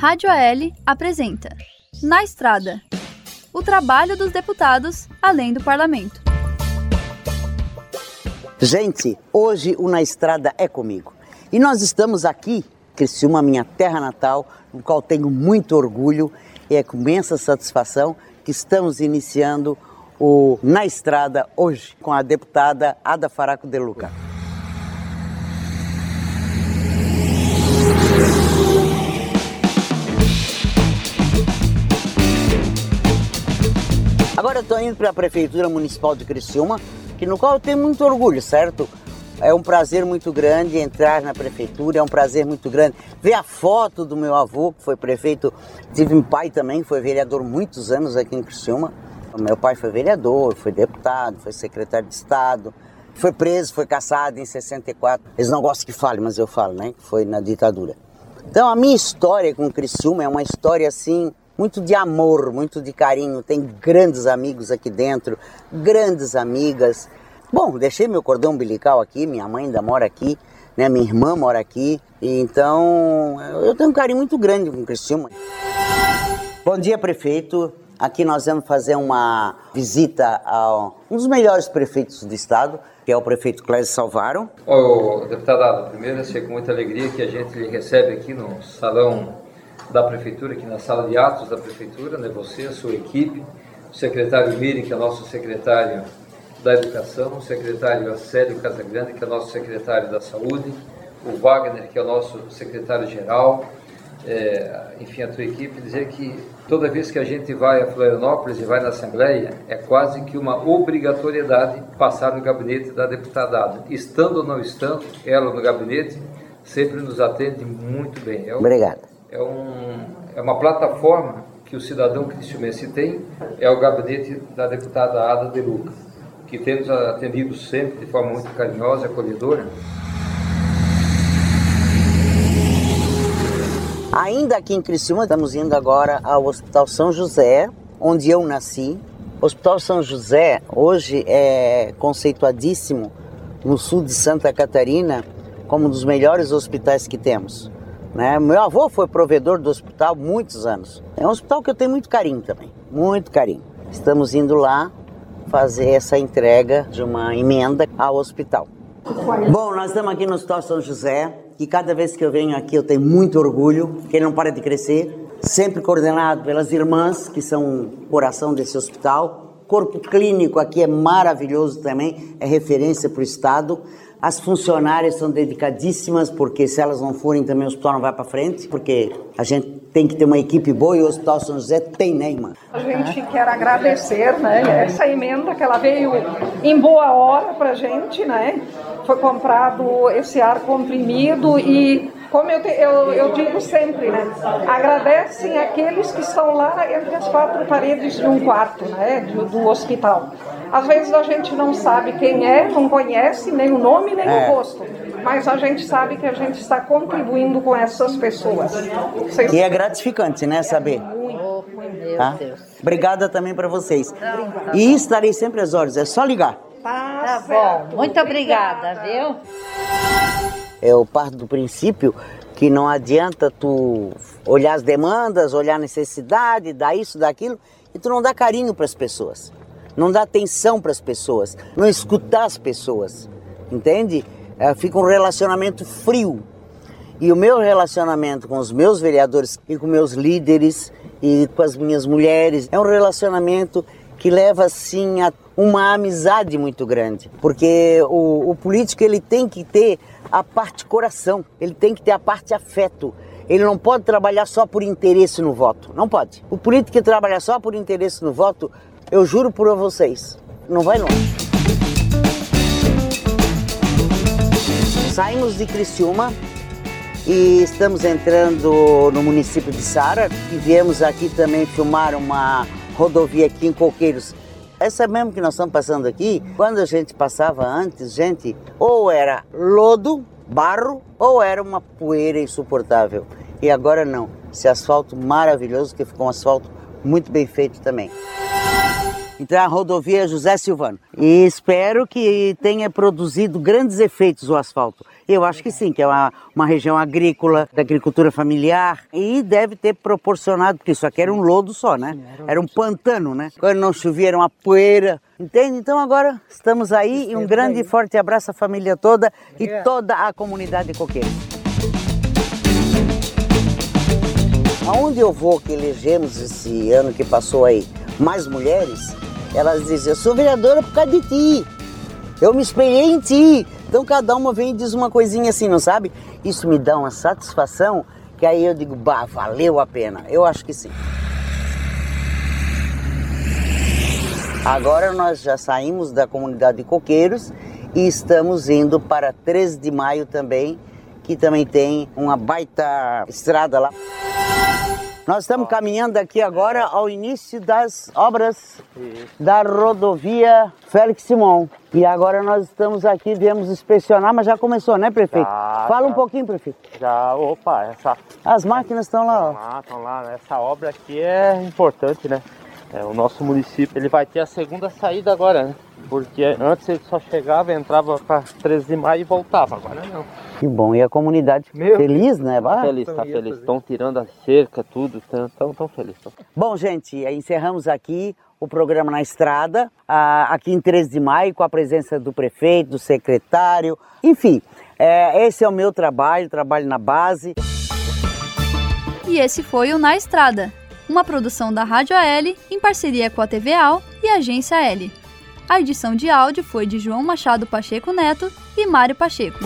Rádio AL apresenta Na Estrada o trabalho dos deputados além do parlamento. Gente, hoje o Na Estrada é comigo. E nós estamos aqui, Criciúma, minha terra natal, no qual tenho muito orgulho e é com imensa satisfação que estamos iniciando o Na Estrada hoje com a deputada Ada Faraco de Luca. Agora eu estou indo para a Prefeitura Municipal de Criciúma, que no qual eu tenho muito orgulho, certo? É um prazer muito grande entrar na prefeitura, é um prazer muito grande ver a foto do meu avô, que foi prefeito. Tive um pai também, que foi vereador muitos anos aqui em Criciúma. Meu pai foi vereador, foi deputado, foi secretário de Estado, foi preso, foi caçado em 64. Eles não gostam que fale, mas eu falo, né? Foi na ditadura. Então a minha história com Criciúma é uma história assim muito de amor, muito de carinho. Tem grandes amigos aqui dentro, grandes amigas. Bom, deixei meu cordão umbilical aqui, minha mãe ainda mora aqui, né? Minha irmã mora aqui, então eu tenho um carinho muito grande com Criciúma. Bom dia, prefeito. Aqui nós vamos fazer uma visita a um dos melhores prefeitos do estado, que é o prefeito Clésio Salvaro. Ô, deputado, primeiro é com muita alegria que a gente lhe recebe aqui no salão da Prefeitura, aqui na sala de atos da Prefeitura, né, você, a sua equipe, o secretário Miri, que é nosso secretário da Educação, o secretário Acélio Casagrande, que é nosso secretário da Saúde, o Wagner, que é o nosso secretário-geral, é, enfim, a tua equipe, dizer que toda vez que a gente vai a Florianópolis e vai na Assembleia, é quase que uma obrigatoriedade passar no gabinete da deputada. Estando ou não estando, ela no gabinete sempre nos atende muito bem. É Obrigado é, um, é uma plataforma que o cidadão cristiumense tem, é o gabinete da deputada Ada De Luca, que tem nos atendido sempre de forma muito carinhosa e acolhedora. Ainda aqui em Criciúma, estamos indo agora ao Hospital São José, onde eu nasci. O Hospital São José hoje é conceituadíssimo no sul de Santa Catarina como um dos melhores hospitais que temos. Né? Meu avô foi provedor do hospital muitos anos. É um hospital que eu tenho muito carinho também, muito carinho. Estamos indo lá fazer essa entrega de uma emenda ao hospital. Bom, nós estamos aqui no Hospital São José, que cada vez que eu venho aqui eu tenho muito orgulho, que ele não para de crescer, sempre coordenado pelas irmãs, que são o coração desse hospital. Corpo clínico aqui é maravilhoso também, é referência para o Estado. As funcionárias são dedicadíssimas, porque se elas não forem também o hospital não vai para frente, porque a gente tem que ter uma equipe boa e o Hospital São José tem, né, irmã? A gente quer agradecer, né, essa emenda que ela veio em boa hora para gente, né? Foi comprado esse ar comprimido e como eu, te, eu, eu, digo sempre, né? Agradecem aqueles que estão lá entre as quatro paredes de um quarto, né? Do, do hospital. Às vezes a gente não sabe quem é, não conhece nem o nome nem é. o rosto. Mas a gente sabe que a gente está contribuindo com essas pessoas. Vocês... E é gratificante, né, saber? Muito. Meu tá? Deus. Obrigada também para vocês. E estarei sempre às horas, é só ligar. Tá, tá bom. Muito obrigada, viu? Eu parto do princípio que não adianta tu olhar as demandas, olhar a necessidade, dar isso, daquilo, e tu não dá carinho para as pessoas não dá atenção para as pessoas, não escutar as pessoas, entende? É, fica um relacionamento frio. E o meu relacionamento com os meus vereadores e com meus líderes e com as minhas mulheres é um relacionamento que leva assim a uma amizade muito grande, porque o, o político ele tem que ter a parte coração, ele tem que ter a parte afeto, ele não pode trabalhar só por interesse no voto. Não pode. O político que trabalha só por interesse no voto eu juro por vocês, não vai longe. Saímos de Criciúma e estamos entrando no município de Sara e viemos aqui também filmar uma rodovia aqui em Coqueiros. Essa mesmo que nós estamos passando aqui, quando a gente passava antes, gente, ou era lodo, barro, ou era uma poeira insuportável. E agora não. Esse asfalto maravilhoso, que ficou um asfalto muito bem feito também. Então a rodovia José Silvano. E espero que tenha produzido grandes efeitos o asfalto. Eu acho que sim, que é uma, uma região agrícola, da agricultura familiar, e deve ter proporcionado, porque isso aqui era um lodo só, né? Era um pantano, né? Quando não chovia era uma poeira, entende? Então agora estamos aí e um grande e forte abraço à família toda e toda a comunidade coqueira. Aonde eu vou que elegemos esse ano que passou aí mais mulheres, elas dizem, eu sou vereadora por causa de ti. Eu me espelhei em ti. Então cada uma vem e diz uma coisinha assim, não sabe? Isso me dá uma satisfação que aí eu digo, bah, valeu a pena. Eu acho que sim. Agora nós já saímos da comunidade de coqueiros e estamos indo para 13 de maio também, que também tem uma baita estrada lá. Nós estamos caminhando aqui agora ao início das obras da rodovia Félix Simon. E agora nós estamos aqui, viemos inspecionar, mas já começou, né, prefeito? Já, Fala já. um pouquinho, prefeito. Já, opa, essa, As máquinas estão lá, ó. ah, estão lá, né? essa obra aqui é importante, né? É, o nosso município ele vai ter a segunda saída agora, né? Porque antes ele só chegava, entrava para 13 de maio e voltava. Agora não. Que bom. E a comunidade Meu feliz, né? Bah. feliz, tá feliz. Estão tirando a cerca, tudo, tão, tão, tão feliz. tão- Bom, gente, encerramos aqui o programa na estrada, aqui em 13 de maio, com a presença do prefeito, do secretário, enfim. é, esse é o meu trabalho, trabalho na base. E esse foi o Na Estrada, uma produção da Rádio AL em parceria com a TV AL e a Agência L. A edição de áudio foi de João Machado Pacheco Neto e Mário Pacheco.